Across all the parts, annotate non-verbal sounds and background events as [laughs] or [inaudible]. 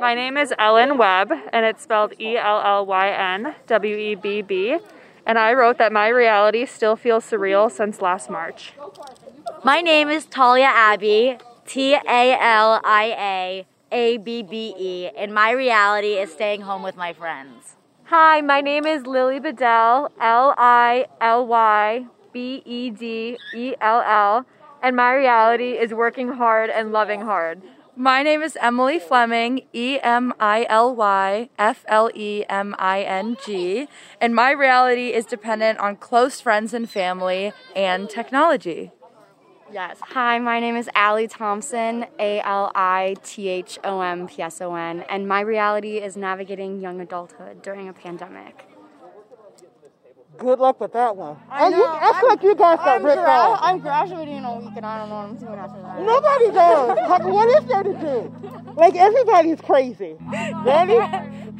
My name is Ellyn Webb, and it's spelled E L L Y N W E B B. And I wrote that my reality still feels surreal since last March. My name is Talia Abbe, T A L I A A B B E, and my reality is staying home with my friends. Hi, my name is Lily Bedell, L I L Y B E D E L L, and my reality is working hard and loving hard. My name is Emily Fleming, E M I L Y F L E M I N G, and my reality is dependent on close friends and family and technology. Yes. Hi, my name is Ali Thompson, A L I T H O M P S O N, and my reality is navigating young adulthood during a pandemic. Good luck with that one. I, know. You, I feel like you guys got ripped gra- off. I'm graduating in a week and I don't know what I'm doing after that. Nobody does. Like, what is there to do? Like everybody's crazy. [laughs] Ready?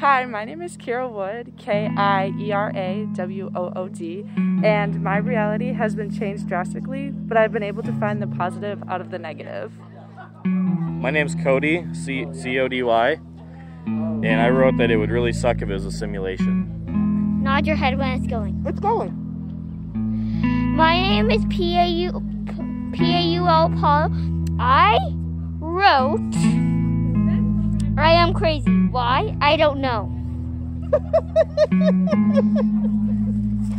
Hi, my name is Kiera Wood, K I E R A W O O D, and my reality has been changed drastically, but I've been able to find the positive out of the negative. My name's Cody, C O D Y, and I wrote that it would really suck if it was a simulation. Nod your head when it's going. It's going. My name is P A U P A U L Paul. I wrote I am crazy. Why? I don't know.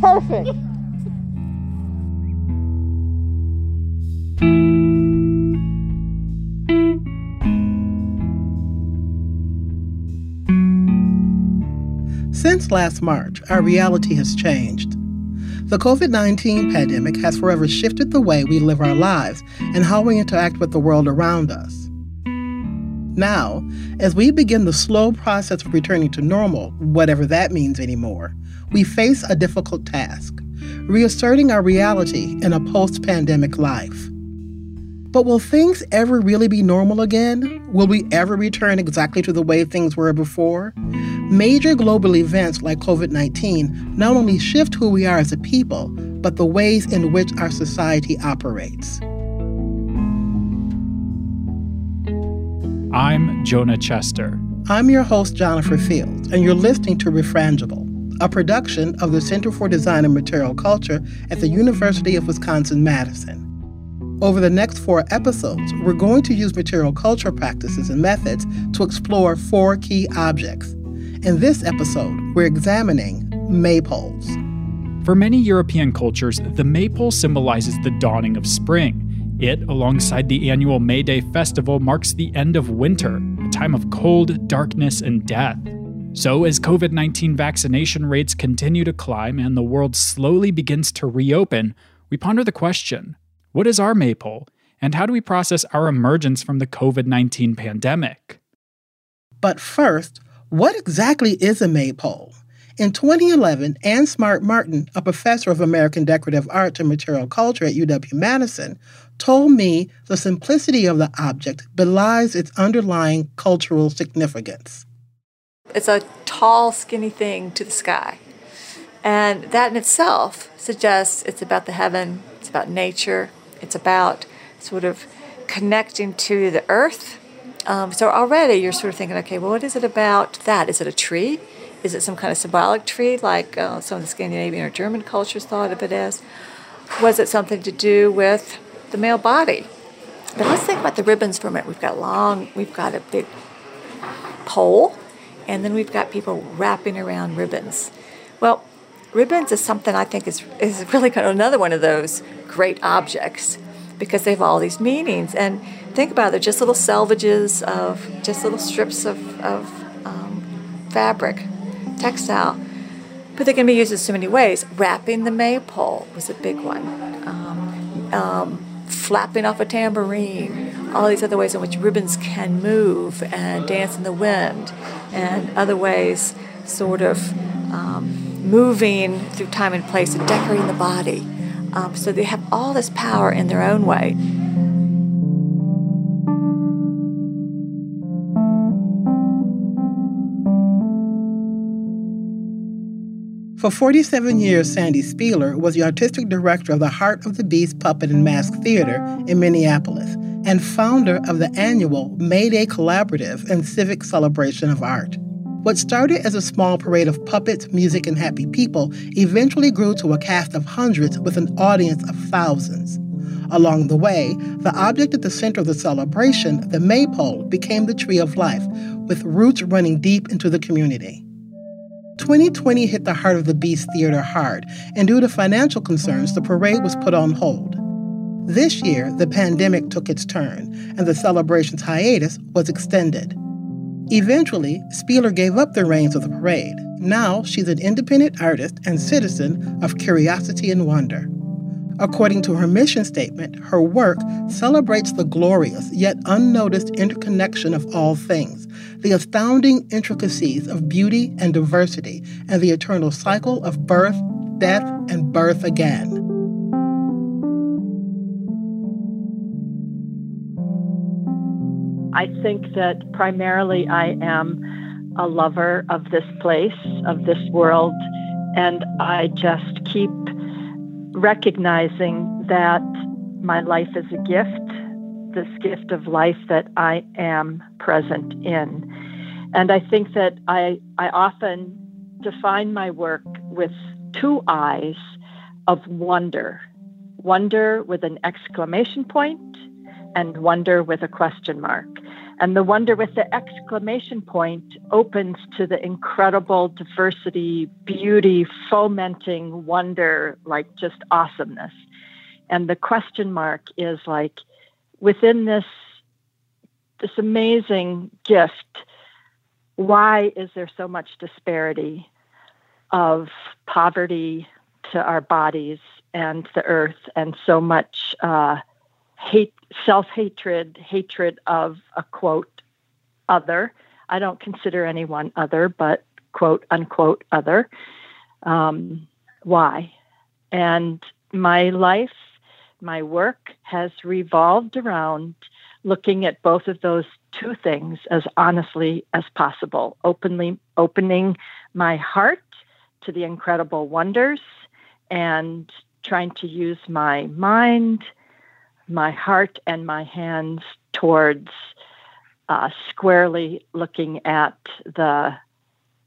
[laughs] Perfect. Since last March, our reality has changed. The COVID 19 pandemic has forever shifted the way we live our lives and how we interact with the world around us. Now, as we begin the slow process of returning to normal, whatever that means anymore, we face a difficult task reasserting our reality in a post pandemic life. But will things ever really be normal again? Will we ever return exactly to the way things were before? Major global events like COVID 19 not only shift who we are as a people, but the ways in which our society operates. I'm Jonah Chester. I'm your host, Jonathan Fields, and you're listening to Refrangible, a production of the Center for Design and Material Culture at the University of Wisconsin Madison. Over the next four episodes, we're going to use material culture practices and methods to explore four key objects. In this episode, we're examining maypoles. For many European cultures, the maypole symbolizes the dawning of spring. It, alongside the annual May Day festival, marks the end of winter, a time of cold, darkness, and death. So, as COVID 19 vaccination rates continue to climb and the world slowly begins to reopen, we ponder the question what is our maypole, and how do we process our emergence from the COVID 19 pandemic? But first, what exactly is a maypole? In 2011, Ann Smart Martin, a professor of American Decorative art and Material Culture at UW Madison, told me the simplicity of the object belies its underlying cultural significance. It's a tall, skinny thing to the sky. And that in itself suggests it's about the heaven, it's about nature, it's about sort of connecting to the earth. Um, so already you're sort of thinking, okay, well, what is it about that? Is it a tree? Is it some kind of symbolic tree like uh, some of the Scandinavian or German cultures thought of it as? Was it something to do with the male body? But let's think about the ribbons for a minute. We've got long, we've got a big pole, and then we've got people wrapping around ribbons. Well, ribbons is something I think is, is really kind of another one of those great objects because they have all these meanings. And think about it, they're just little selvages of just little strips of, of um, fabric, textile. But they can be used in so many ways. Wrapping the maypole was a big one. Um, um, flapping off a tambourine, all these other ways in which ribbons can move and dance in the wind, and other ways sort of um, moving through time and place and decorating the body. Um, so they have all this power in their own way. For 47 years, Sandy Spieler was the artistic director of the Heart of the Beast Puppet and Mask Theater in Minneapolis and founder of the annual May Day Collaborative and Civic Celebration of Art. What started as a small parade of puppets, music, and happy people eventually grew to a cast of hundreds with an audience of thousands. Along the way, the object at the center of the celebration, the maypole, became the tree of life, with roots running deep into the community. 2020 hit the Heart of the Beast Theater hard, and due to financial concerns, the parade was put on hold. This year, the pandemic took its turn, and the celebration's hiatus was extended. Eventually, Spieler gave up the reins of the parade. Now she's an independent artist and citizen of curiosity and wonder. According to her mission statement, her work celebrates the glorious yet unnoticed interconnection of all things, the astounding intricacies of beauty and diversity, and the eternal cycle of birth, death, and birth again. I think that primarily I am a lover of this place, of this world, and I just keep recognizing that my life is a gift, this gift of life that I am present in. And I think that I, I often define my work with two eyes of wonder wonder with an exclamation point and wonder with a question mark. And the wonder with the exclamation point opens to the incredible diversity, beauty, fomenting wonder, like just awesomeness. And the question mark is like within this this amazing gift, why is there so much disparity of poverty to our bodies and the earth and so much uh, hate, self hatred, hatred of a quote other. I don't consider anyone other, but quote unquote other. Um, why? And my life, my work has revolved around looking at both of those two things as honestly as possible, openly opening my heart to the incredible wonders and trying to use my mind my heart and my hands towards uh, squarely looking at the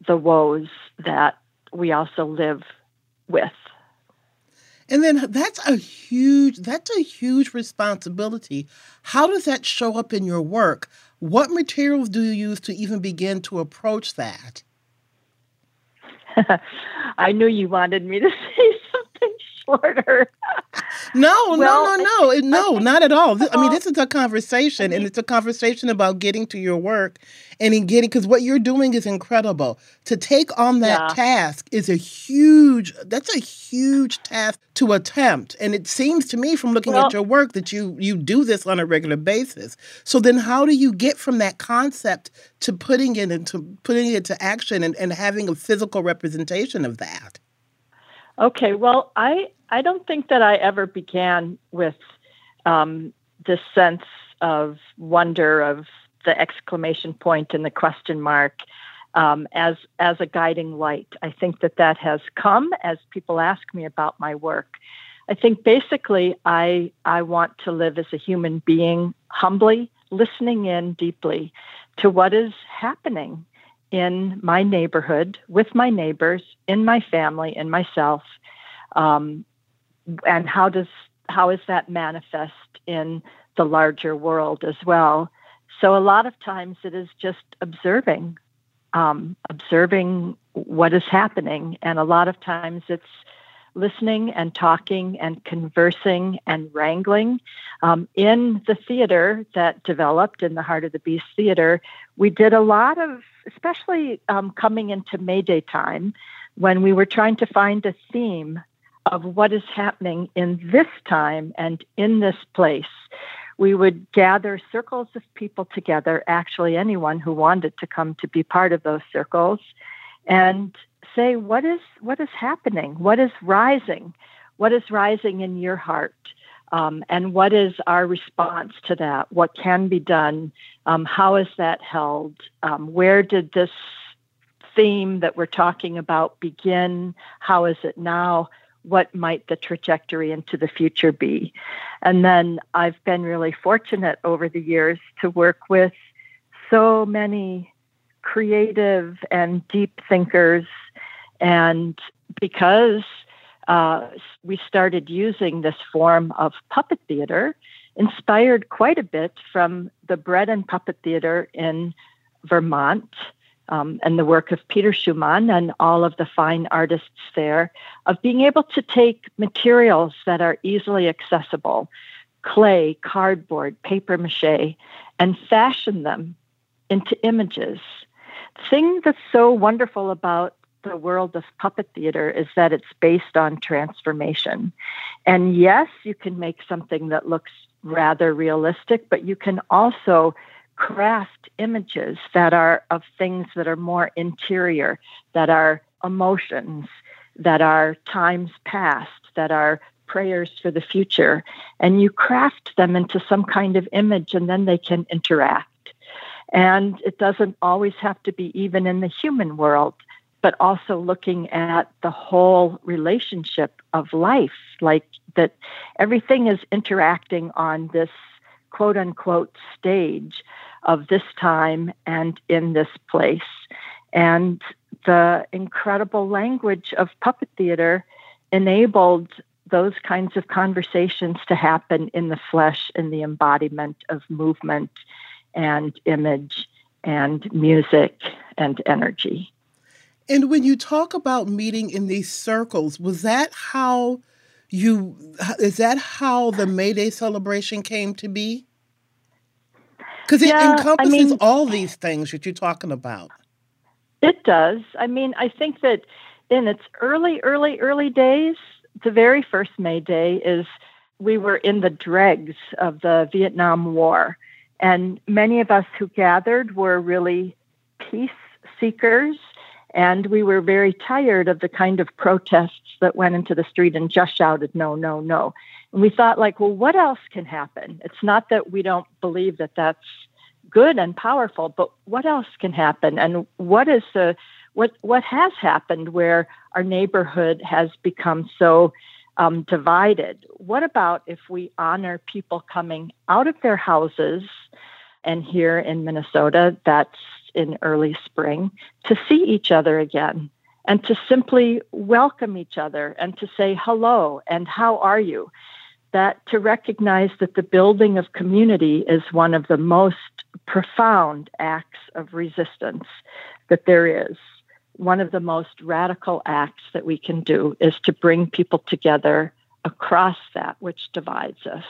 the woes that we also live with. And then that's a huge that's a huge responsibility. How does that show up in your work? What materials do you use to even begin to approach that? [laughs] I knew you wanted me to [laughs] say shorter. [laughs] No, well, no, no, no, no, not at all. I mean, this oh. is a conversation, and mm-hmm. it's a conversation about getting to your work and in getting because what you're doing is incredible. To take on that yeah. task is a huge. That's a huge task to attempt, and it seems to me from looking well, at your work that you you do this on a regular basis. So then, how do you get from that concept to putting it into putting it to action and, and having a physical representation of that? Okay, well, I I don't think that I ever began with um, this sense of wonder of the exclamation point and the question mark um, as as a guiding light. I think that that has come as people ask me about my work. I think basically I I want to live as a human being humbly, listening in deeply to what is happening in my neighborhood with my neighbors, in my family, in myself. Um, and how does how is that manifest in the larger world as well? So a lot of times it is just observing, um, observing what is happening, and a lot of times it's listening and talking and conversing and wrangling. Um, in the theater that developed in the Heart of the Beast Theater, we did a lot of, especially um, coming into May Day time, when we were trying to find a theme of what is happening in this time and in this place. We would gather circles of people together, actually, anyone who wanted to come to be part of those circles, and say, What is, what is happening? What is rising? What is rising in your heart? Um, and what is our response to that? What can be done? Um, how is that held? Um, where did this theme that we're talking about begin? How is it now? What might the trajectory into the future be? And then I've been really fortunate over the years to work with so many creative and deep thinkers. And because uh, we started using this form of puppet theater, inspired quite a bit from the bread and puppet theater in Vermont um, and the work of Peter Schumann and all of the fine artists there, of being able to take materials that are easily accessible clay, cardboard, paper mache and fashion them into images. The thing that's so wonderful about the world of puppet theater is that it's based on transformation. And yes, you can make something that looks rather realistic, but you can also craft images that are of things that are more interior, that are emotions, that are times past, that are prayers for the future. And you craft them into some kind of image and then they can interact. And it doesn't always have to be even in the human world, but also looking at the whole relationship of life, like that everything is interacting on this quote unquote stage of this time and in this place. And the incredible language of puppet theater enabled those kinds of conversations to happen in the flesh in the embodiment of movement and image and music and energy. And when you talk about meeting in these circles, was that how you is that how the May Day celebration came to be? Because it Yeah, I encompasses mean- all these things that you're talking about. It does. I mean, I think that in its early, early, early days, the very first May Day is we were in the dregs of the Vietnam War. And many of us who gathered were really peace seekers. And we were very tired of the kind of protests that went into the street and just shouted, no, no, no. And we thought, like, well, what else can happen? It's not that we don't believe that that's good and powerful, but what else can happen? And what is the what what has happened where our neighborhood has become so um, divided? What about if we honor people coming out of their houses, and here in Minnesota, that's in early spring, to see each other again and to simply welcome each other and to say hello and how are you? That to recognize that the building of community is one of the most profound acts of resistance that there is. One of the most radical acts that we can do is to bring people together across that which divides us.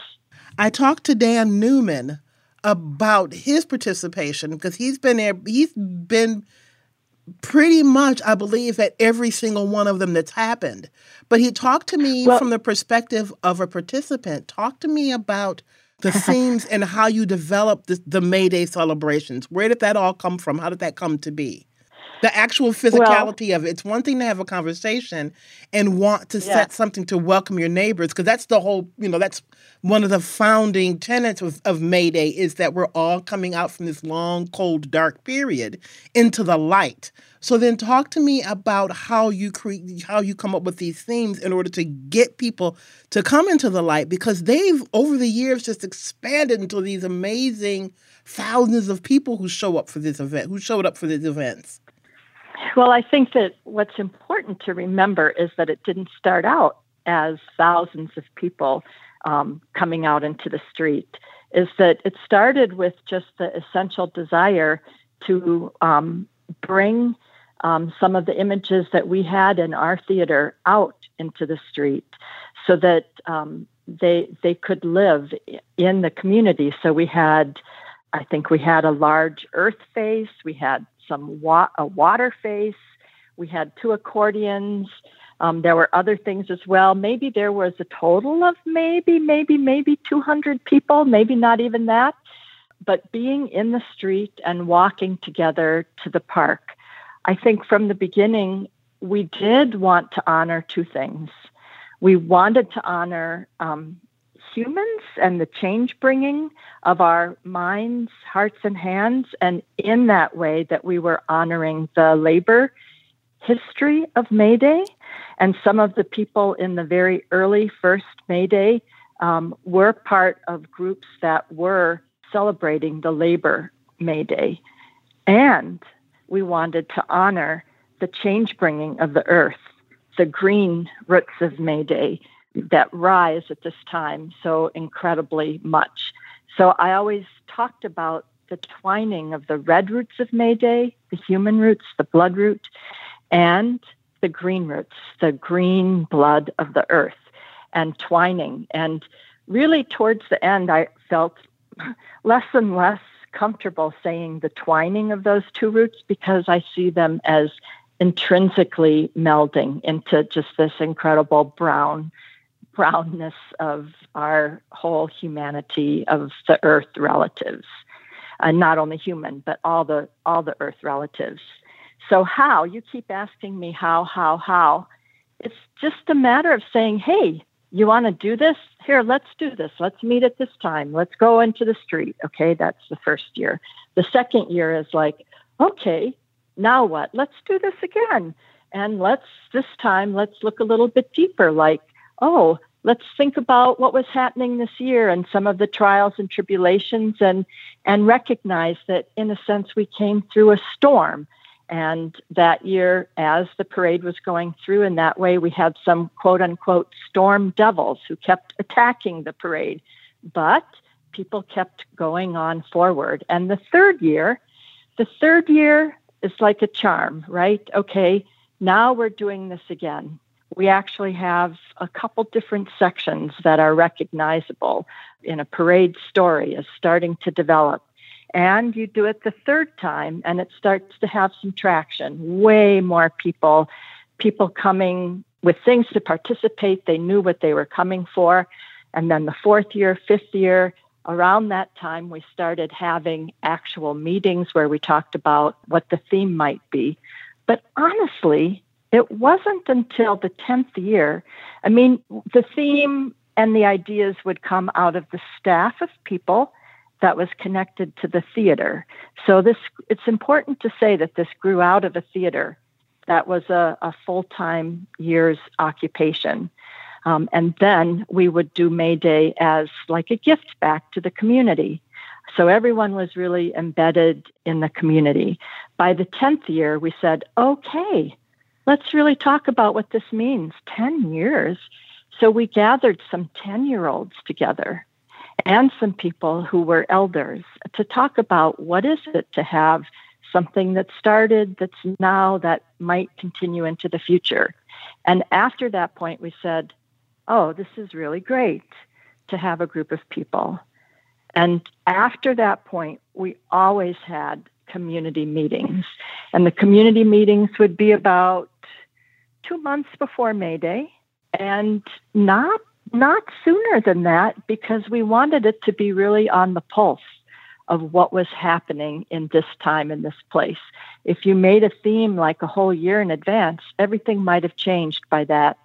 I talked to Dan Newman about his participation because he's been there, he's been pretty much, I believe, at every single one of them that's happened. But he talked to me Well- from the perspective of a participant. Talk to me about the [laughs] themes and how you developed the, the May Day celebrations. Where did that all come from? How did that come to be? The actual physicality of it. It's one thing to have a conversation and want to Yeah. set something to welcome your neighbors, because that's the whole, you know, that's one of the founding tenets of, of May Day is that we're all coming out from this long, cold, dark period into the light. So then talk to me about how you create how you come up with these themes in order to get people to come into the light because they've over the years just expanded into these amazing thousands of people who show up for this event, who showed up for these events. Well, I think that what's important to remember is that it didn't start out as thousands of people um, coming out into the street. Is that it started with just the essential desire to um, bring um, some of the images that we had in our theater out into the street, so that um, they they could live in the community. So we had, I think we had a large earth face. We had some wa- a water face. We had two accordions. Um, there were other things as well. Maybe there was a total of maybe, maybe, maybe 200 people, maybe not even that. But being in the street and walking together to the park, I think from the beginning, we did want to honor two things. We wanted to honor um, humans and the change bringing of our minds, hearts, and hands, and in that way, that we were honoring the labor history of May Day. And some of the people in the very early first May Day um, were part of groups that were celebrating the Labor May Day. And we wanted to honor the change bringing of the earth, the green roots of May Day that rise at this time so incredibly much. So I always talked about the twining of the red roots of May Day, the human roots, the blood root, and the green roots, the green blood of the earth, and twining. And really, towards the end, I felt [laughs] less and less comfortable saying the twining of those two roots because I see them as intrinsically melding into just this incredible brown brownness of our whole humanity of the earth relatives uh, not only human but all the all the earth relatives. So how you keep asking me how how how. It's just a matter of saying hey you want to do this? Here let's do this. Let's meet at this time. Let's go into the street. Okay that's the first year. The second year is like okay now what? Let's do this again. And let's this time let's look a little bit deeper like oh let's think about what was happening this year and some of the trials and tribulations and and recognize that in a sense we came through a storm. And that year as the parade was going through in that way we had some quote unquote storm devils who kept attacking the parade. But people kept going on forward. And the third year the third year is like a charm right? Okay now we're doing this again we actually have a couple different sections that are recognizable in a parade story is starting to develop. And you do it the third time and it starts to have some traction. Way more people, people coming with things to participate. They knew what they were coming for. And then the fourth year, fifth year, around that time, we started having actual meetings where we talked about what the theme might be. But honestly, it wasn't until the 10th year. I mean, the theme and the ideas would come out of the staff of people that was connected to the theater. So this it's important to say that this grew out of a theater that was a, a full-time year's occupation. Um, and then we would do May Day as like a gift back to the community. So everyone was really embedded in the community. By the 10th year, we said, okay, let's really talk about what this means 10 years. So we gathered some 10 year olds together and some people who were elders to talk about what is it to have something that started that's now that might continue into the future. And after that point, we said, oh, this is really great to have a group of people. And after that point, we always had community meetings. And the community meetings would be about two months before May Day, and not not sooner than that because we wanted it to be really on the pulse of what was happening in this time in this place. If you made a theme like a whole year in advance, everything might have changed by that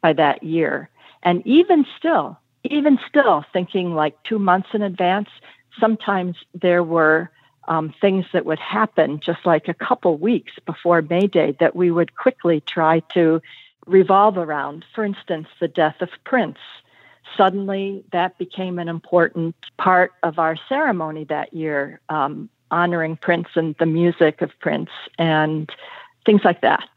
by that year. And even still, even still thinking like 2 months in advance, sometimes there were um, things that would happen just like a couple weeks before May Day that we would quickly try to revolve around. For instance, the death of Prince. Suddenly, that became an important part of our ceremony that year, um, honoring Prince and the music of Prince and things like that.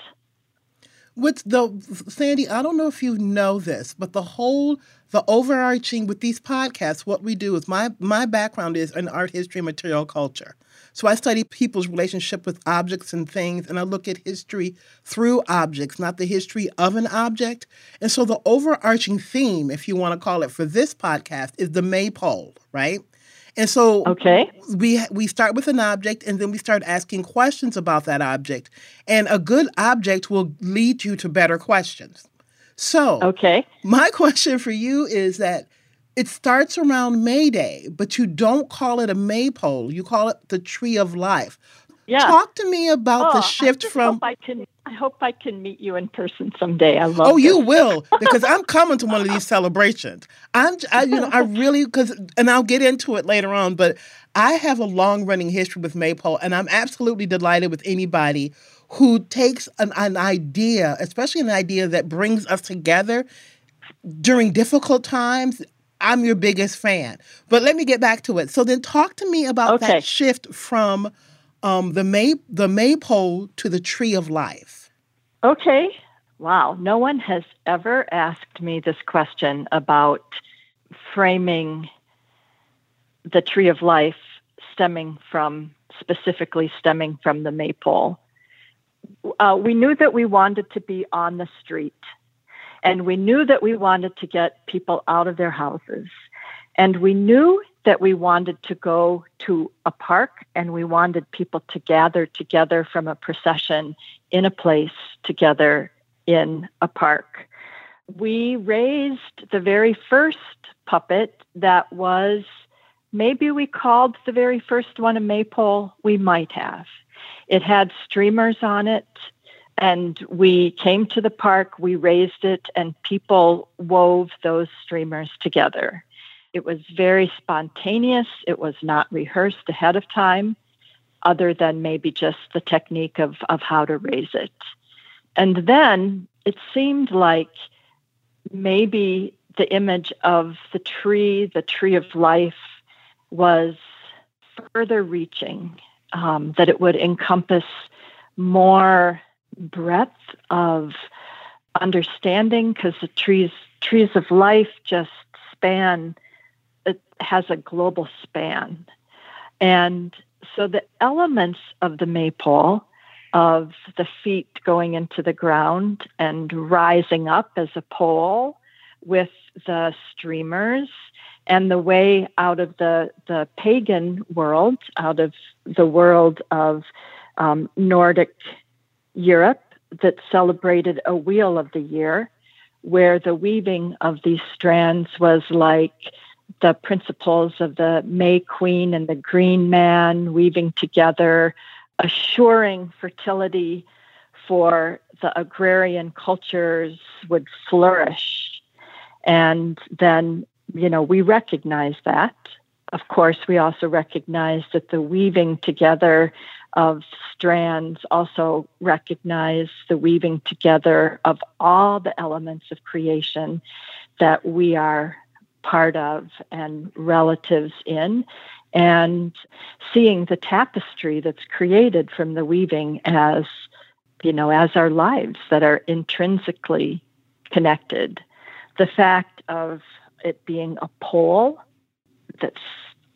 What's the Sandy? I don't know if you know this, but the whole the overarching with these podcasts, what we do is my my background is in art history and material culture. So I study people's relationship with objects and things, and I look at history through objects, not the history of an object. And so the overarching theme, if you want to call it for this podcast, is the maypole, right? And so okay. we we start with an object and then we start asking questions about that object. And a good object will lead you to better questions. So, okay. My [laughs] question for you is that it starts around May Day, but you don't call it a maypole. You call it the tree of life. Yeah. Talk to me about oh, the shift from. I can. I hope I can meet you in person someday. I love. Oh, you will [laughs] because I'm coming to one of these celebrations. I'm, I, you know, I really because, and I'll get into it later on. But I have a long running history with maypole, and I'm absolutely delighted with anybody who takes an, an idea, especially an idea that brings us together during difficult times. I'm your biggest fan. But let me get back to it. So then talk to me about Okay. that shift from um, the may the maypole to the tree of life. Okay. Wow. No one has ever asked me this question about framing the tree of life stemming from, specifically stemming from the maypole. Uh, we knew that we wanted to be on the street, and we knew that we wanted to get people out of their houses, and we knew that we wanted to go to a park and we wanted people to gather together from a procession in a place together in a park. We raised the very first puppet that was maybe we called the very first one a maypole, we might have. It had streamers on it, and we came to the park, we raised it, and people wove those streamers together. It was very spontaneous, it was not rehearsed ahead of time, other than maybe just the technique of, of how to raise it. And then it seemed like maybe the image of the tree, the tree of life, was further reaching, um, that it would encompass more breadth of understanding because the trees trees of life just span it has a global span. And so the elements of the maypole of the feet going into the ground and rising up as a pole with the streamers and the way out of the, the pagan world, out of the world of um, Nordic Europe that celebrated a wheel of the year, where the weaving of these strands was like the principles of the May Queen and the Green Man weaving together, assuring fertility for the agrarian cultures would flourish. And then, you know, we recognize that. Of course, we also recognize that the weaving together of strands also recognize the weaving together of all the elements of creation that we are part of and relatives in and seeing the tapestry that's created from the weaving as you know as our lives that are intrinsically connected the fact of it being a pole that's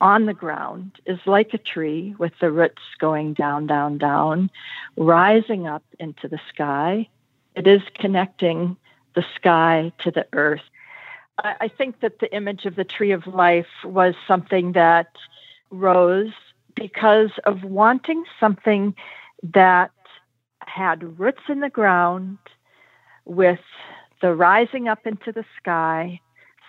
on the ground is like a tree with the roots going down, down, down, rising up into the sky. It is connecting the sky to the earth. I, think that the image of the tree of life was something that rose because of wanting something that had roots in the ground with the rising up into the sky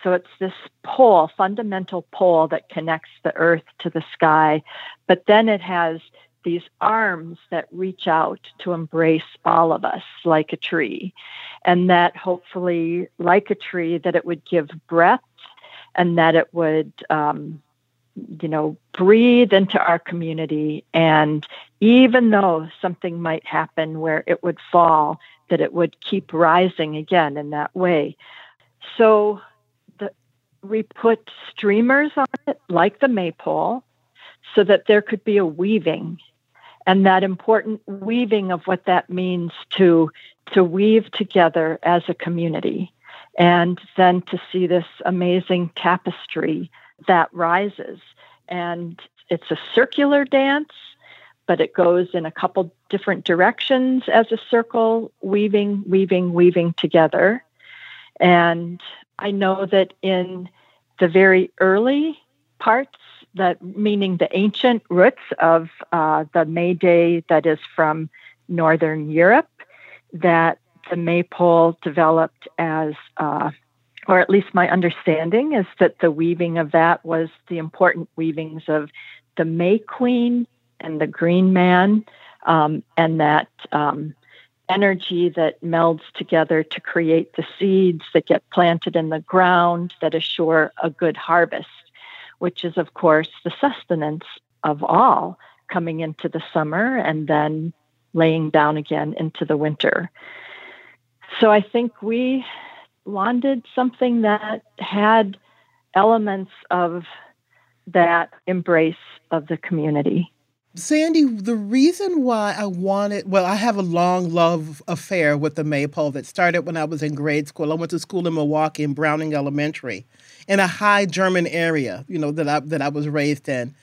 so it's this pole, fundamental pole that connects the earth to the sky. But then it has these arms that reach out to embrace all of us like a tree. And that hopefully, like a tree, that it would give breath and that it would, um, you know, breathe into our community. And even though something might happen where it would fall, that it would keep rising again in that way. So we put streamers on it like the maypole so that there could be a weaving and that important weaving of what that means to to weave together as a community. And then to see this amazing tapestry that rises. And it's a circular dance but it goes in a couple different directions as a circle weaving weaving weaving together. And I know that in the very early parts, that meaning the ancient roots of uh, the May Day that is from Northern Europe, that the maypole developed as, uh, or at least my understanding is that the weaving of that was the important weavings of the May Queen and the Green Man, um, and that um, energy that melds together to create the seeds that get planted in the ground that assure a good harvest, which is, of course, the sustenance of all coming into the summer and then laying down again into the winter. So I think we wanted something that had elements of that embrace of the community. Sandy, the reason why I wanted, well, I have a long love affair with the maypole that started when I was in grade school. I went to school in Milwaukee in Browning Elementary in a high German area, you know, that I, that I was raised in.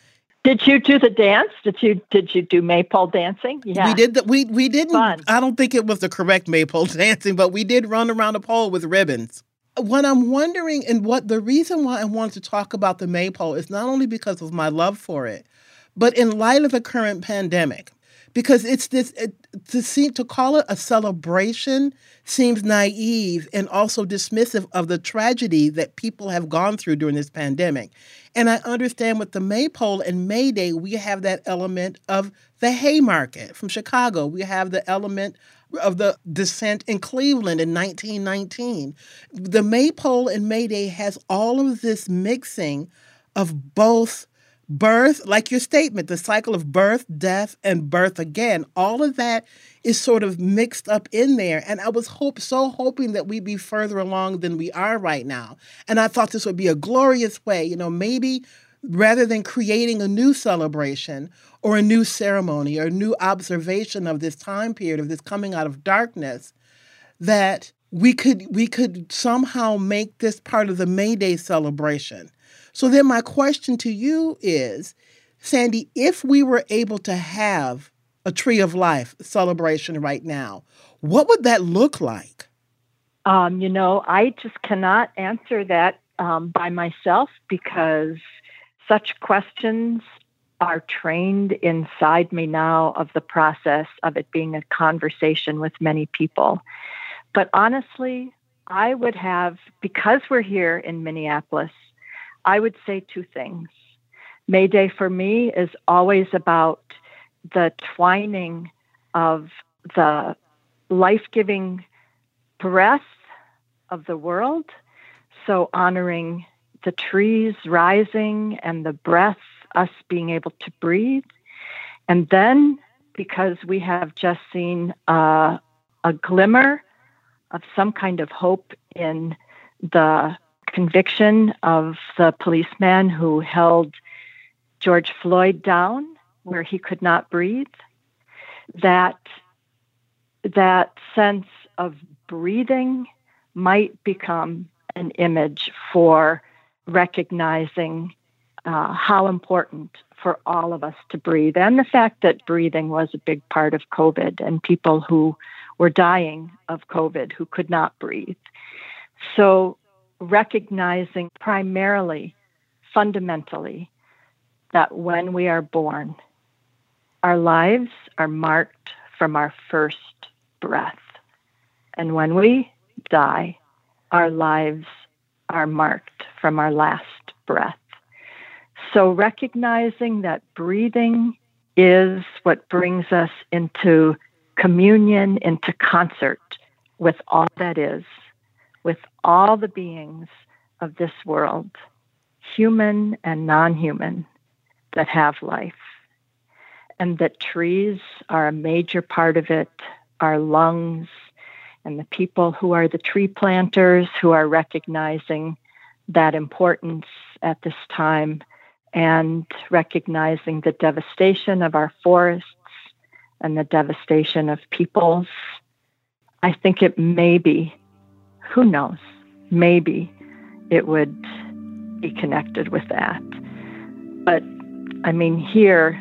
Did you do the dance? Did you did you do maypole dancing? Yeah. We did the, we we didn't Fun. I don't think it was the correct maypole [laughs] dancing, but we did run around a pole with ribbons. What I'm wondering and what the reason why I wanted to talk about the maypole is not only because of my love for it, but in light of the current pandemic, because it's this it, to see to call it a celebration seems naive and also dismissive of the tragedy that people have gone through during this pandemic. And I understand with the maypole and May Day, we have that element of the Haymarket from Chicago. We have the element of the dissent in Cleveland in 1919. The maypole and May Day has all of this mixing of both birth, like your statement, the cycle of birth, death, and birth again, all of that is sort of mixed up in there. And I was hope so hoping that we'd be further along than we are right now. And I thought this would be a glorious way, you know, maybe rather than creating a new celebration or a new ceremony or a new observation of this time period of this coming out of darkness, that we could we could somehow make this part of the May Day celebration so then my question to you is, Sandy, if we were able to have a tree of life celebration right now, what would that look like? Um, you know, I just cannot answer that um, by myself because such questions are trained inside me now of the process of it being a conversation with many people. But honestly, I would have, because we're here in Minneapolis, I would say two things. May Day for me is always about the twining of the life giving breath of the world. So, honoring the trees rising and the breath, us being able to breathe. And then, because we have just seen uh, a glimmer of some kind of hope in the conviction of the policeman who held George Floyd down where he could not breathe. That that sense of breathing might become an image for recognizing uh, how important for all of us to breathe, and the fact that breathing was a big part of COVID and people who were dying of COVID who could not breathe. So recognizing primarily, fundamentally, that when we are born, our lives are marked from our first breath. And when we die, our lives are marked from our last breath. So, recognizing that breathing is what brings us into communion, into concert with all that is, with all the beings of this world, human and non human, that have life. And that trees are a major part of it, our lungs, and the people who are the tree planters who are recognizing that importance at this time and recognizing the devastation of our forests and the devastation of peoples. I think it may be who knows? Maybe it would be connected with that. But I mean, here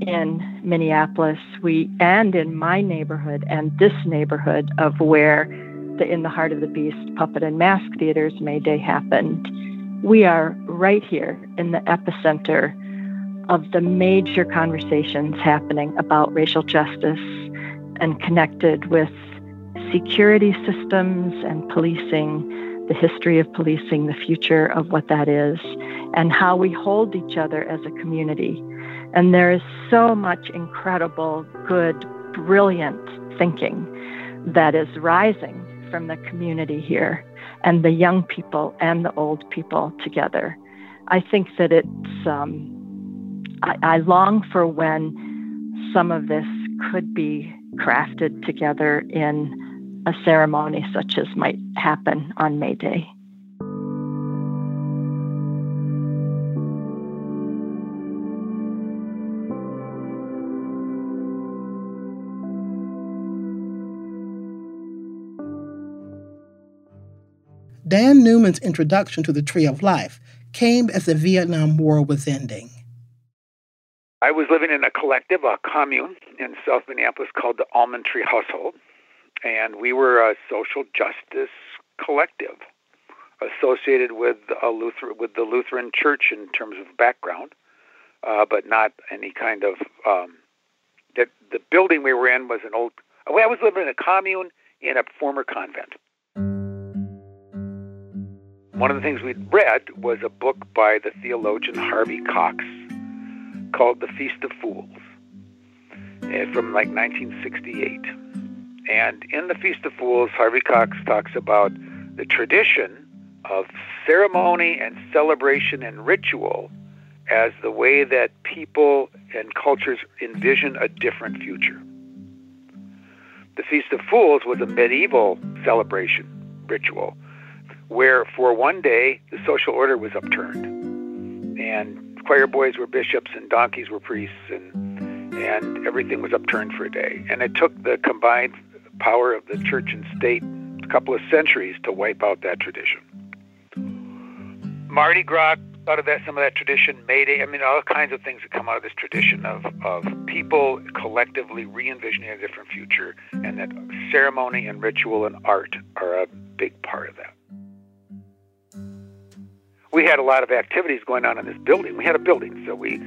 in Minneapolis, we and in my neighborhood and this neighborhood of where the In the Heart of the Beast puppet and mask theaters May Day happened, we are right here in the epicenter of the major conversations happening about racial justice and connected with security systems and policing, the history of policing, the future of what that is, and how we hold each other as a community. And there is so much incredible, good, brilliant thinking that is rising from the community here and the young people and the old people together. I think that it's, um, I, I long for when some of this could be crafted together in a ceremony such as might happen on May Day. Dan Newman's introduction to the Tree of Life came as the Vietnam War was ending. I was living in a collective, a commune in South Minneapolis called the Almond Tree Household, and we were a social justice collective associated with a Luther with the Lutheran Church in terms of background, uh, but not any kind of. Um, that the building we were in was an old. I was living in a commune in a former convent. One of the things we'd read was a book by the theologian Harvey Cox called The Feast of Fools eh, from like 1968. And in The Feast of Fools, Harvey Cox talks about the tradition of ceremony and celebration and ritual as the way that people and cultures envision a different future. The Feast of Fools was a medieval celebration ritual where for one day the social order was upturned, and choir boys were bishops and donkeys were priests, and and everything was upturned for a day. And it took the combined power of the church and state a couple of centuries to wipe out that tradition. Mardi Gras out of that some of that tradition, May Day, I mean all kinds of things that come out of this tradition of, of people collectively re-envisioning a different future and that ceremony and ritual and art are a big part of that we had a lot of activities going on in this building. We had a building, so we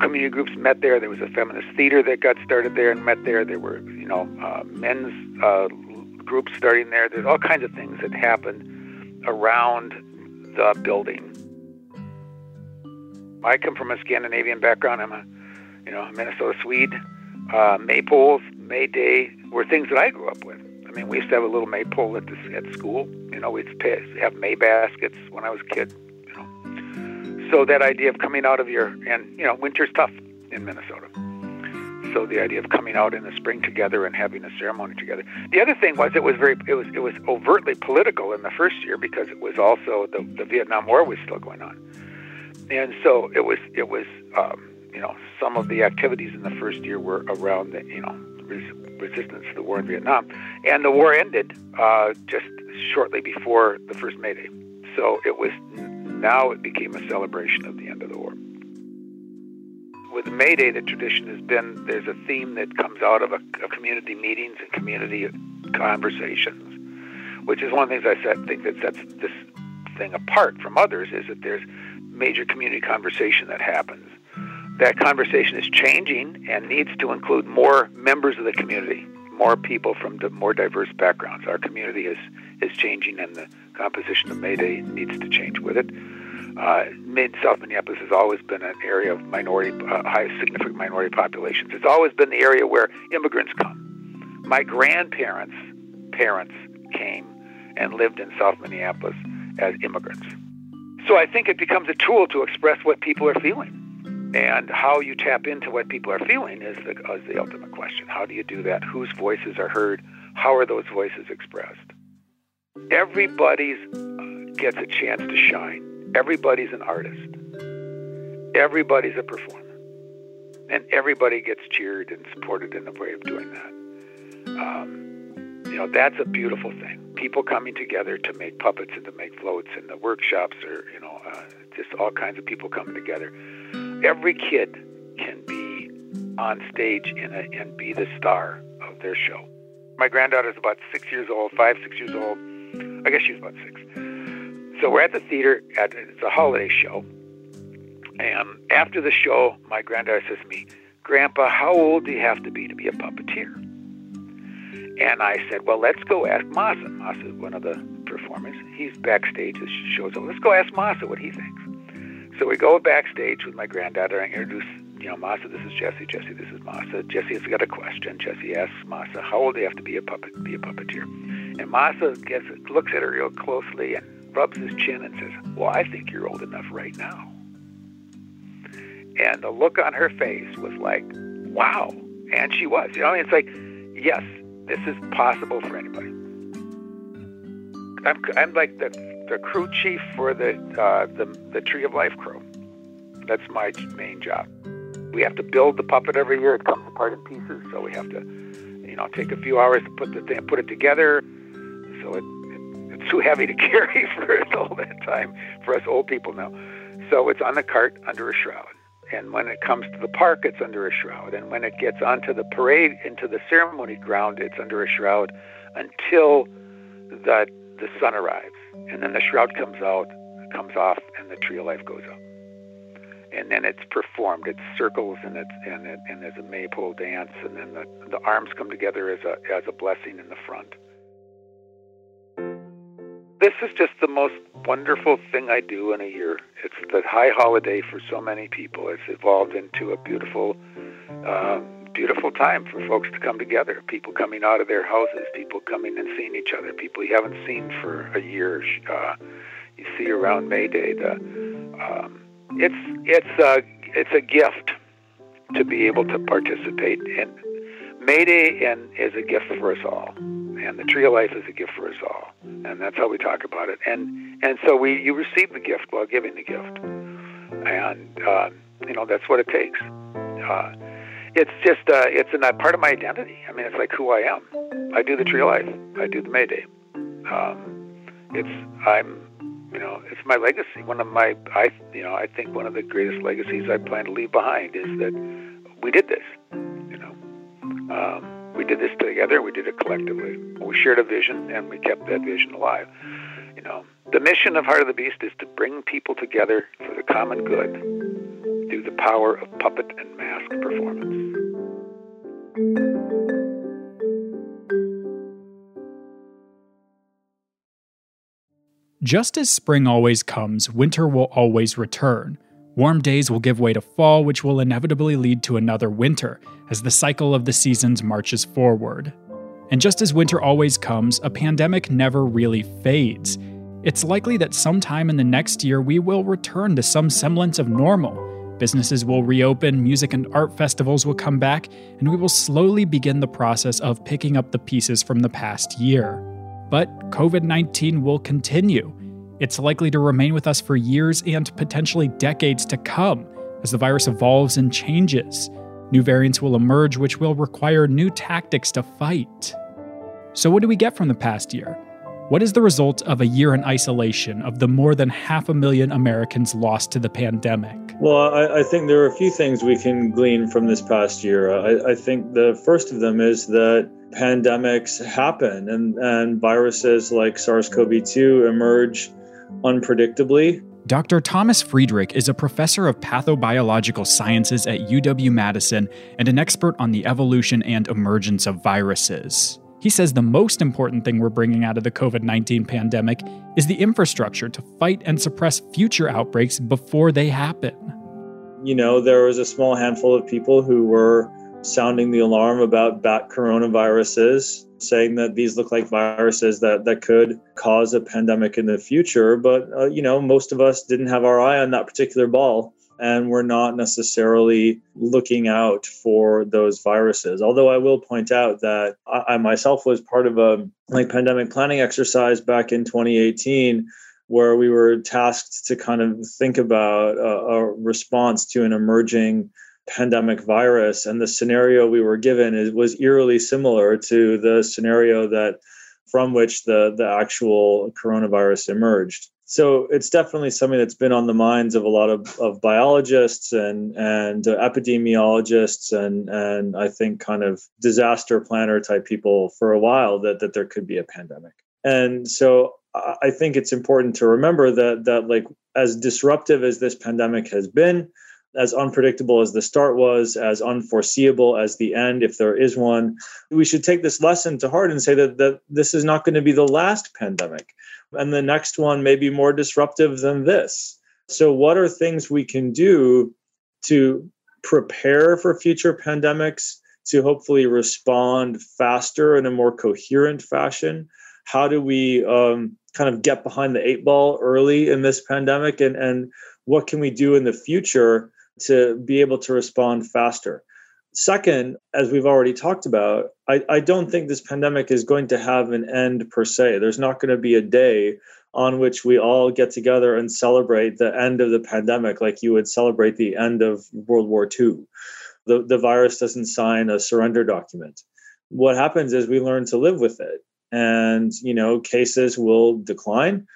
community groups met there. There was a feminist theater that got started there and met there. There were, you know, uh, men's uh, groups starting there. There's all kinds of things that happened around the building. I come from a Scandinavian background. I'm a, you know, Minnesota Swede. Uh, maypoles, May Day were things that I grew up with. I mean, we used to have a little maypole at the, at school. You know, we'd have May baskets when I was a kid so that idea of coming out of your and you know winter's tough in Minnesota. So the idea of coming out in the spring together and having a ceremony together. The other thing was it was very it was it was overtly political in the first year because it was also the the Vietnam War was still going on, and so it was it was um, you know some of the activities in the first year were around the you know res- resistance to the war in Vietnam, and the war ended uh, just shortly before the first May Day. So it was now it became a celebration of the end of the war. With May Day, the tradition has been there's a theme that comes out of, a, community meetings and community conversations, which is one of the things I said, think that sets this thing apart from others is that there's major community conversation that happens. That conversation is changing and needs to include more members of the community, more people from the more diverse backgrounds. Our community is is changing, and the composition of Mayday needs to change with it. Uh, South Minneapolis has always been an area of minority, uh, high significant minority populations. It's always been the area where immigrants come. My grandparents' parents came and lived in South Minneapolis as immigrants. So I think it becomes a tool to express what people are feeling. And how you tap into what people are feeling is the, is the ultimate question. How do you do that? Whose voices are heard? How are those voices expressed? Everybody uh, gets a chance to shine. Everybody's an artist. Everybody's a performer. And everybody gets cheered and supported in the way of doing that. Um, you know, that's a beautiful thing. People coming together to make puppets and to make floats, and the workshops are, you know, uh, just all kinds of people coming together. Every kid can be on stage in a, and be the star of their show. My granddaughter's about six years old, five, six years old. I guess she was about six. So we're at the theater at it's a holiday show, and after the show, my granddaughter says to me, "Grandpa, how old do you have to be to be a puppeteer?" And I said, "Well, let's go ask Masa. Masa is one of the performers. He's backstage. This shows up. Let's go ask Masa what he thinks." So we go backstage with my granddaughter and introduce, you know, Masa. This is Jesse. Jesse, this is Masa. Jesse has got a question. Jesse asks Masa, "How old do you have to be a puppet, be a puppeteer?" And Masa gets looks at her real closely and rubs his chin and says, Well, I think you're old enough right now. And the look on her face was like, Wow, And she was. You know, it's like, yes, this is possible for anybody. I'm, I'm like the, the crew chief for the, uh, the, the Tree of Life crew. That's my main job. We have to build the puppet every year. It comes apart in pieces, so we have to, you know, take a few hours to put the thing, put it together. So it, it it's too heavy to [laughs] carry for all that time for us old people now. So it's on the cart under a shroud. And when it comes to the park, it's under a shroud. And when it gets onto the parade, into the ceremony ground, it's under a shroud until the the sun arrives. And then the shroud comes out, comes off, and the tree of life goes up. And then it's performed. It circles and it's and it, and there's a maypole dance, and then the, the arms come together as a as a blessing in the front. This is just the most wonderful thing I do in a year. It's the high holiday for so many people. It's evolved into a beautiful, uh, beautiful time for folks to come together. People coming out of their houses, people coming and seeing each other, people you haven't seen for a year. Uh, you see around May Day. The, um, it's it's a it's a gift to be able to participate in May Day, and is a gift for us all and the tree of life is a gift for us all, and that's how we talk about it. And and so we you receive the gift while giving the gift, and uh, you know that's what it takes. Uh, it's just uh, it's a part of my identity. I mean, it's like who I am. I do the tree of life. I do the May Day. Um, it's I'm you know it's my legacy. One of my I you know I think one of the greatest legacies I plan to leave behind is that we did this. You know. Um, we did this together. We did it collectively. We shared a vision, and we kept that vision alive. You know, the mission of Heart of the Beast is to bring people together for the common good through the power of puppet and mask performance. Just as spring always comes, winter will always return. Warm days will give way to fall, which will inevitably lead to another winter as the cycle of the seasons marches forward. And just as winter always comes, a pandemic never really fades. It's likely that sometime in the next year we will return to some semblance of normal. Businesses will reopen, music and art festivals will come back, and we will slowly begin the process of picking up the pieces from the past year. But COVID 19 will continue it's likely to remain with us for years and potentially decades to come as the virus evolves and changes. New variants will emerge, which will require new tactics to fight. So, what do we get from the past year? What is the result of a year in isolation of the more than half a million Americans lost to the pandemic? Well, I, I think there are a few things we can glean from this past year. I, I think the first of them is that pandemics happen and, and viruses like SARS CoV 2 emerge unpredictably. Dr. Thomas Friedrich is a professor of pathobiological sciences at UW Madison and an expert on the evolution and emergence of viruses. He says the most important thing we're bringing out of the COVID 19 pandemic is the infrastructure to fight and suppress future outbreaks before they happen. You know, there was a small handful of people who were sounding the alarm about bat coronaviruses saying that these look like viruses that, that could cause a pandemic in the future. But, uh, you know, most of us didn't have our eye on that particular ball and we're not necessarily looking out for those viruses. Although I will point out that I, I myself was part of a like pandemic planning exercise back in 2018 where we were tasked to kind of think about a, a response to an emerging pandemic virus. And the scenario we were given is, was eerily similar to the scenario that from which the, the actual coronavirus emerged. So it's definitely something that's been on the minds of a lot of, of biologists and and epidemiologists and and I think kind of disaster planner type people for a while that that there could be a pandemic. And so I think it's important to remember that that like as disruptive as this pandemic has been, as unpredictable as the start was, as unforeseeable as the end, if there is one. We should take this lesson to heart and say that, that this is not going to be the last pandemic. And the next one may be more disruptive than this. So, what are things we can do to prepare for future pandemics, to hopefully respond faster in a more coherent fashion? How do we um, kind of get behind the eight ball early in this pandemic? And, and what can we do in the future to be able to respond faster. Second, as we've already talked about, I, I don't think this pandemic is going to have an end per se. There's not going to be a day on which we all get together and celebrate the end of the pandemic like you would celebrate the end of World War II. The, the virus doesn't sign a surrender document. What happens is we learn to live with it. And, you know, cases will decline,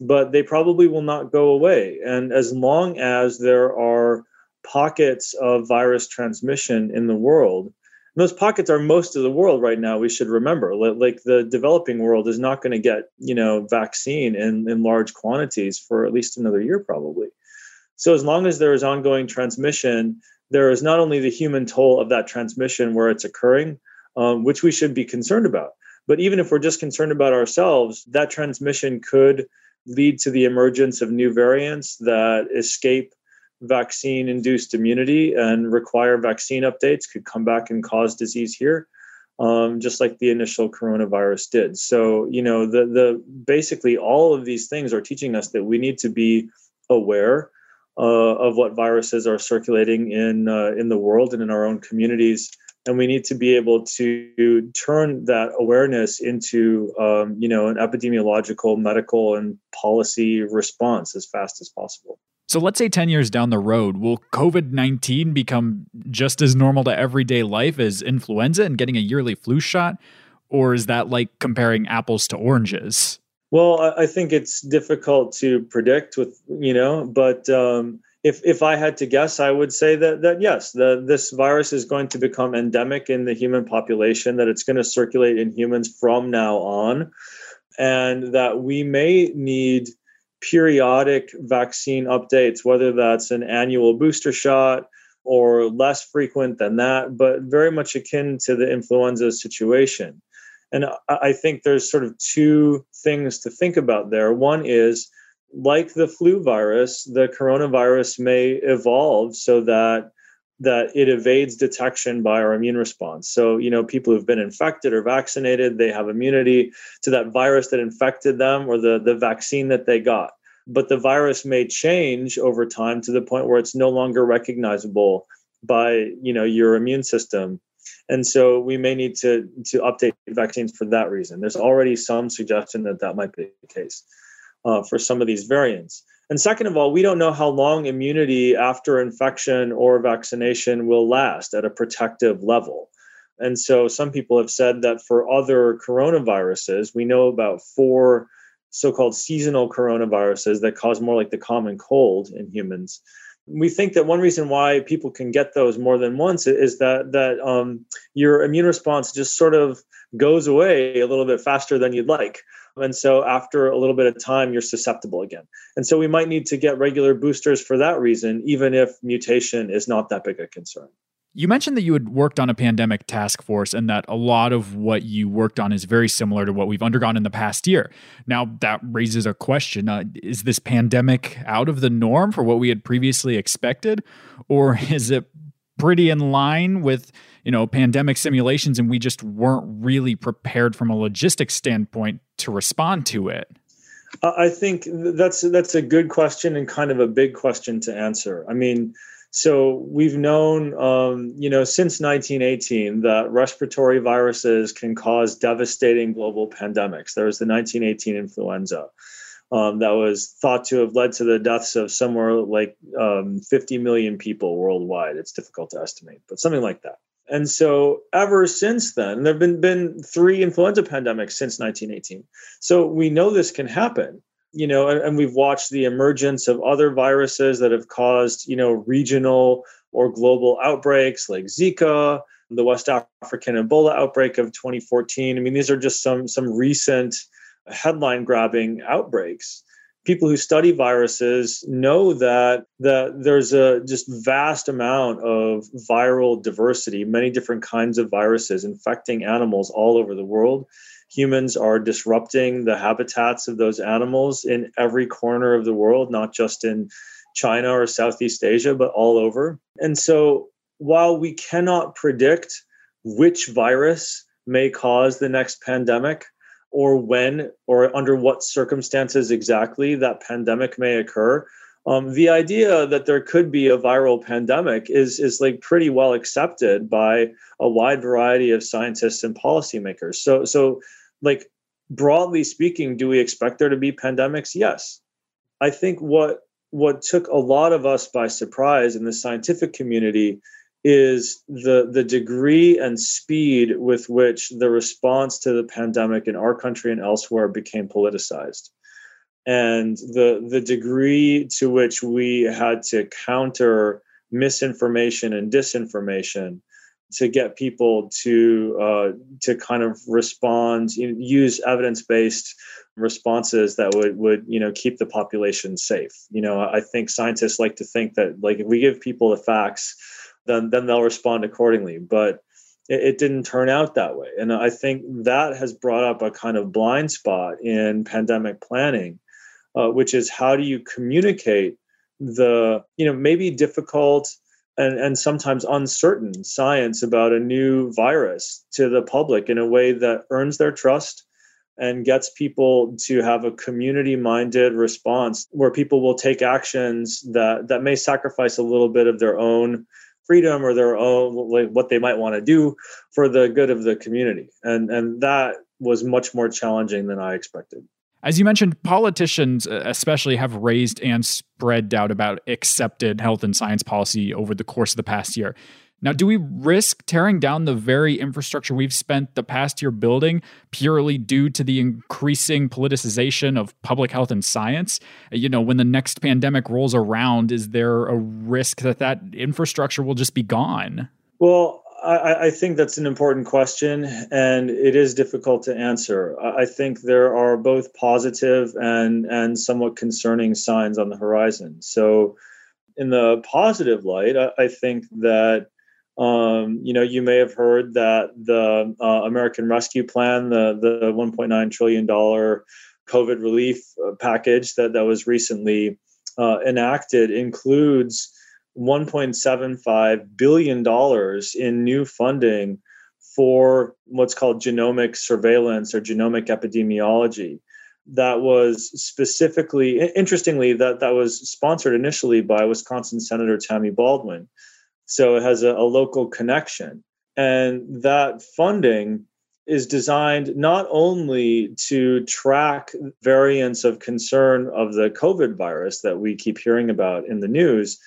but they probably will not go away. And as long as there are pockets of virus transmission in the world. And those pockets are most of the world right now. We should remember, like the developing world is not going to get you know vaccine in in large quantities for at least another year probably. So as long as there is ongoing transmission, there is not only the human toll of that transmission where it's occurring, um, which we should be concerned about. But even if we're just concerned about ourselves, that transmission could lead to the emergence of new variants that escape vaccine induced immunity and require vaccine updates could come back and cause disease here um, just like the initial coronavirus did. So you know the the basically all of these things are teaching us that we need to be aware uh, of what viruses are circulating in uh, in the world and in our own communities. And we need to be able to turn that awareness into um, you know an epidemiological medical and policy response as fast as possible so let's say 10 years down the road, will COVID 19 become just as normal to everyday life as influenza and getting a yearly flu shot? Or is that like comparing apples to oranges? Well, I think it's difficult to predict with, you know, but um, if, if I had to guess, I would say that, that yes, the, this virus is going to become endemic in the human population, that it's going to circulate in humans from now on, and that we may need periodic vaccine updates, whether that's an annual booster shot or less frequent than that, but very much akin to the influenza situation. And I think there's sort of two things to think about there. One is like the flu virus, the coronavirus may evolve so that that it evades detection by our immune response. So, you know, people who've been infected or vaccinated, they have immunity to that virus that infected them or the, the vaccine that they got. But the virus may change over time to the point where it's no longer recognizable by, you know, your immune system. And so we may need to to update vaccines for that reason. There's already some suggestion that that might be the case uh, for some of these variants. And second of all, we don't know how long immunity after infection or vaccination will last at a protective level. And so some people have said that for other coronaviruses, we know about four so called seasonal coronaviruses that cause more like the common cold in humans. We think that one reason why people can get those more than once is that that um, your immune response just sort of goes away a little bit faster than you'd like. And so after a little bit of time, you're susceptible again. And so we might need to get regular boosters for that reason, even if mutation is not that big a concern. You mentioned that you had worked on a pandemic task force and that a lot of what you worked on is very similar to what we've undergone in the past year. Now, that raises a question uh, Is this pandemic out of the norm for what we had previously expected? Or [laughs] is it pretty in line with you know pandemic simulations and we just weren't really prepared from a logistics standpoint to respond to it i think that's that's a good question and kind of a big question to answer i mean so we've known um, you know since 1918 that respiratory viruses can cause devastating global pandemics there was the 1918 influenza um, that was thought to have led to the deaths of somewhere like um, 50 million people worldwide. It's difficult to estimate, but something like that. And so, ever since then, there have been, been three influenza pandemics since 1918. So, we know this can happen, you know, and, and we've watched the emergence of other viruses that have caused, you know, regional or global outbreaks like Zika, the West African Ebola outbreak of 2014. I mean, these are just some some recent headline grabbing outbreaks people who study viruses know that that there's a just vast amount of viral diversity many different kinds of viruses infecting animals all over the world humans are disrupting the habitats of those animals in every corner of the world not just in china or southeast asia but all over and so while we cannot predict which virus may cause the next pandemic or when or under what circumstances exactly that pandemic may occur. Um, the idea that there could be a viral pandemic is is like pretty well accepted by a wide variety of scientists and policymakers. So so like broadly speaking, do we expect there to be pandemics? Yes. I think what what took a lot of us by surprise in the scientific community is the the degree and speed with which the response to the pandemic in our country and elsewhere became politicized and the the degree to which we had to counter misinformation and disinformation to get people to uh, to kind of respond, use evidence based responses that would would you know keep the population safe. You know, I think scientists like to think that like if we give people the facts, then then they'll respond accordingly. But it didn't turn out that way, and I think that has brought up a kind of blind spot in pandemic planning, uh, which is how do you communicate the you know maybe difficult and, and sometimes uncertain science about a new virus to the public in a way that earns their trust and gets people to have a community minded response where people will take actions that that may sacrifice a little bit of their own freedom or their own like what they might want to do for the good of the community. And and that was much more challenging than i expected as you mentioned, politicians uh, especially have raised and spread doubt about accepted health and science policy over the course of the past year. Now, do we risk tearing down the very infrastructure we've spent the past year building purely due to the increasing politicization of public health and science? You know, when the next pandemic rolls around, is there a risk that that infrastructure will just be gone? Well, I, I, think that's an important question, and it is difficult to answer. I think there are both positive and and somewhat concerning signs on the horizon. So, in the positive light, I, I think that um, you know you may have heard that the uh, American Rescue Plan, the the 1.9 trillion dollar COVID relief uh, package that that was recently uh, enacted, includes 1.75 billion dollars in new funding for what's called genomic surveillance or genomic epidemiology. That was specifically interestingly that that was sponsored initially by wisconsin senator tammy baldwin. So it has a, a local connection. And that funding is designed not only to track variants of concern of the covid virus that we keep hearing about in the news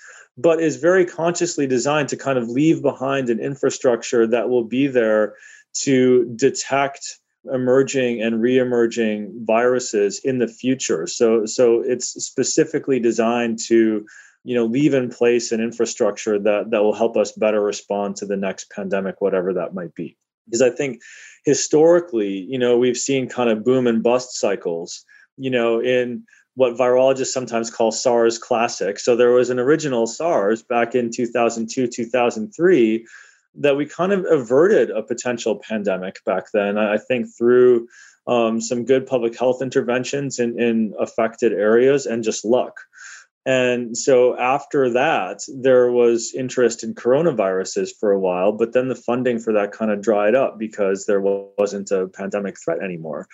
but is very consciously designed to kind of leave behind an infrastructure that will be there to detect emerging and re-emerging viruses in the future. So so it's specifically designed to you know leave in place an infrastructure that that will help us better respond to the next pandemic whatever that might be. Because i think historically you know we've seen kind of boom and bust cycles you know in what virologists sometimes call SARS classic. So there was an original SARS back in 2002, 2003 that we kind of averted a potential pandemic back then. I think through um, some good public health interventions in, in affected areas and just luck. And so after that, there was interest in coronaviruses for a while, but then the funding for that kind of dried up because there wasn't a pandemic threat anymore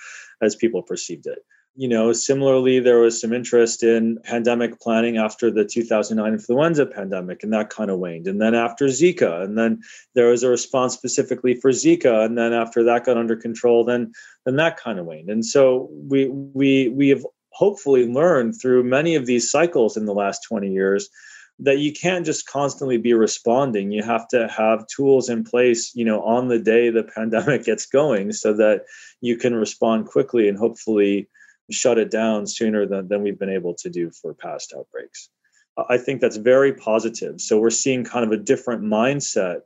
as people perceived it you know, similarly, there was some interest in pandemic planning after the 2009 influenza pandemic, and that kind of waned. And then after Zika, and then there was a response specifically for Zika, and then after that got under control, then then that kind of waned. And so we we we have hopefully learned through many of these cycles in the last 20 years that you can't just constantly be responding you have to have tools in place you know on the day the [laughs] pandemic gets going so that you can respond quickly and hopefully shut it down sooner than, than we've been able to do for past outbreaks. I think that's very positive. So we're seeing kind of a different mindset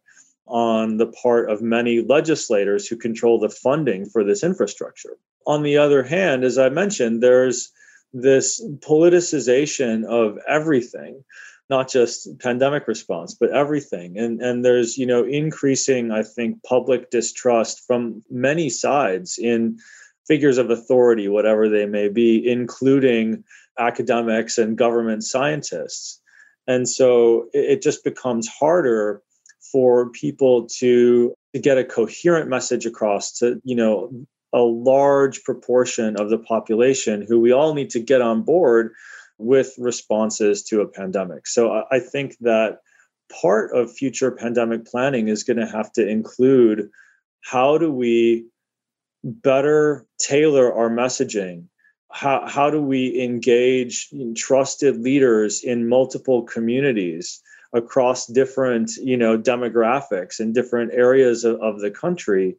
on the part of many legislators who control the funding for this infrastructure. On the other hand, as I mentioned, there's this politicization of everything not just pandemic response but everything and and there's you know increasing i think public distrust from many sides in figures of authority, whatever they may be, including academics and government scientists. And so it just becomes harder for people to, to get a coherent message across to, you know, a large proportion of the population who we all need to get on board with responses to a pandemic. So I think that part of future pandemic planning is going to have to include how do we better tailor our messaging? How, how do we engage trusted leaders in multiple communities across different you know demographics and different areas of, of the country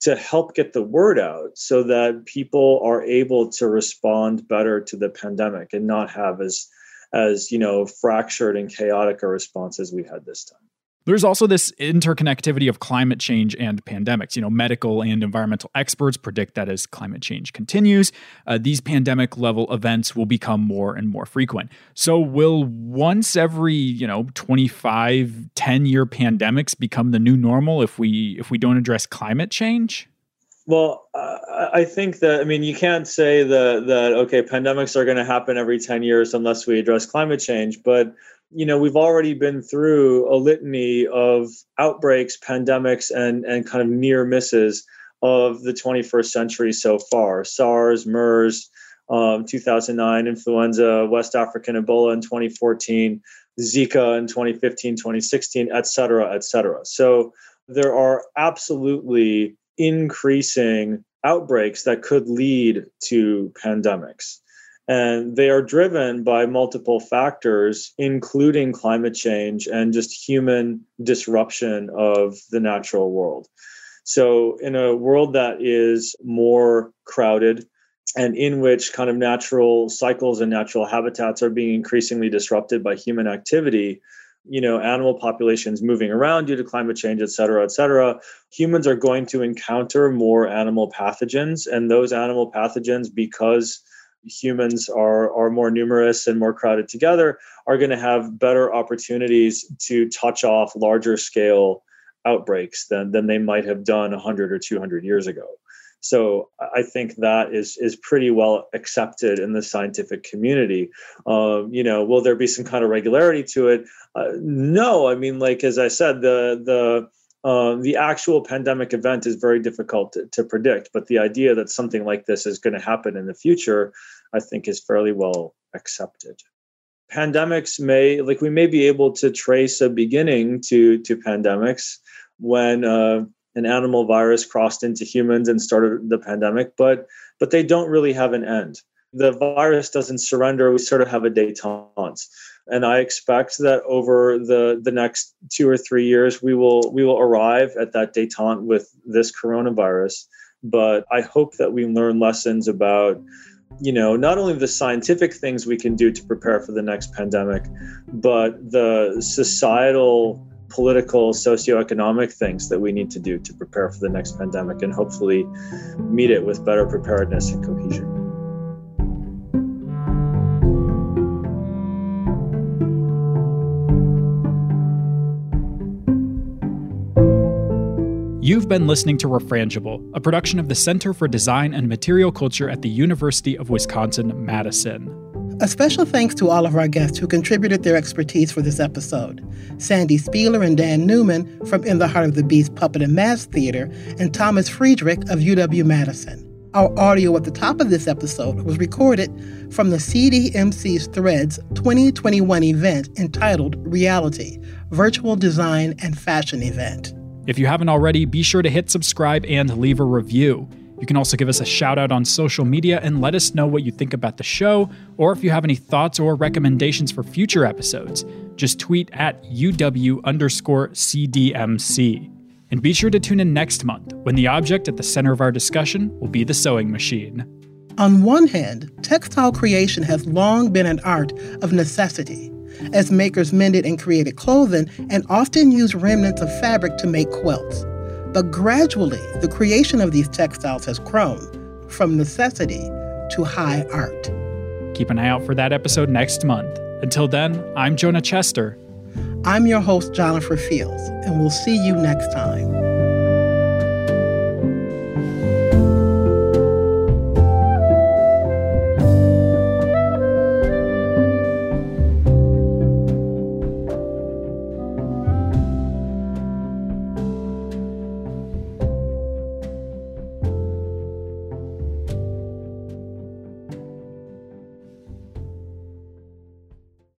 to help get the word out so that people are able to respond better to the pandemic and not have as as you know fractured and chaotic a response as we had this time there's also this interconnectivity of climate change and pandemics. You know, medical and environmental experts predict that as climate change continues, uh, these pandemic level events will become more and more frequent. So, will once every, you know, 25, 10 year pandemics become the new normal if we if we don't address climate change? Well, uh, I think that I mean you can't say that that okay pandemics are going to happen every 10 years unless we address climate change, but you know we've already been through a litany of outbreaks pandemics and and kind of near misses of the 21st century so far. Sars mers um, 2009 influenza west african ebola in 2014 zika in 2015 2016 et cetera et cetera. So there are absolutely increasing outbreaks that could lead to pandemics and they are driven by multiple factors, including climate change and just human disruption of the natural world. So, in a world that is more crowded and in which kind of natural cycles and natural habitats are being increasingly disrupted by human activity, you know, animal populations moving around due to climate change, et cetera, et cetera, humans are going to encounter more animal pathogens. And those animal pathogens, because humans are are more numerous and more crowded together are going to have better opportunities to touch off larger scale outbreaks than than they might have done 100 or 200 years ago so I think that is is pretty well accepted in the scientific community. Um, you know, will there be some kind of regularity to it? Uh, no, I mean, like as I said, the the um, the actual pandemic event is very difficult to, to, predict, but the idea that something like this is going to happen in the future, I think, is fairly well accepted. Pandemics may, like, we may be able to trace a beginning to to pandemics when uh, an animal virus crossed into humans and started the pandemic, but but they don't really have an end. The virus doesn't surrender. We sort of have a détente and I expect that over the the next two or three years we will we will arrive at that détente with this coronavirus. But I hope that we learn lessons about you know not only the scientific things we can do to prepare for the next pandemic, but the societal political socioeconomic things that we need to do to prepare for the next pandemic and hopefully meet it with better preparedness and cohesion. You've been listening to Refrangible, a production of the Center for Design and Material Culture at the University of Wisconsin Madison. A special thanks to all of our guests who contributed their expertise for this episode Sandy Spieler and Dan Newman from In the Heart of the Beast Puppet and Mask Theater, and Thomas Friedrich of UW Madison. Our audio at the top of this episode was recorded from the CDMC's Threads 2021 event entitled Reality Virtual Design and Fashion Event. If you haven't already, be sure to hit subscribe and leave a review. You can also give us a shout out on social media and let us know what you think about the show, or if you have any thoughts or recommendations for future episodes. Just tweet at UW underscore CDMC. And be sure to tune in next month when the object at the center of our discussion will be the sewing machine. On one hand, textile creation has long been an art of necessity as makers mended and created clothing and often used remnants of fabric to make quilts. But gradually, the creation of these textiles has grown from necessity to high art. Keep an eye out for that episode next month. Until then, I'm Jonah Chester. I'm your host, Jennifer Fields, and we'll see you next time.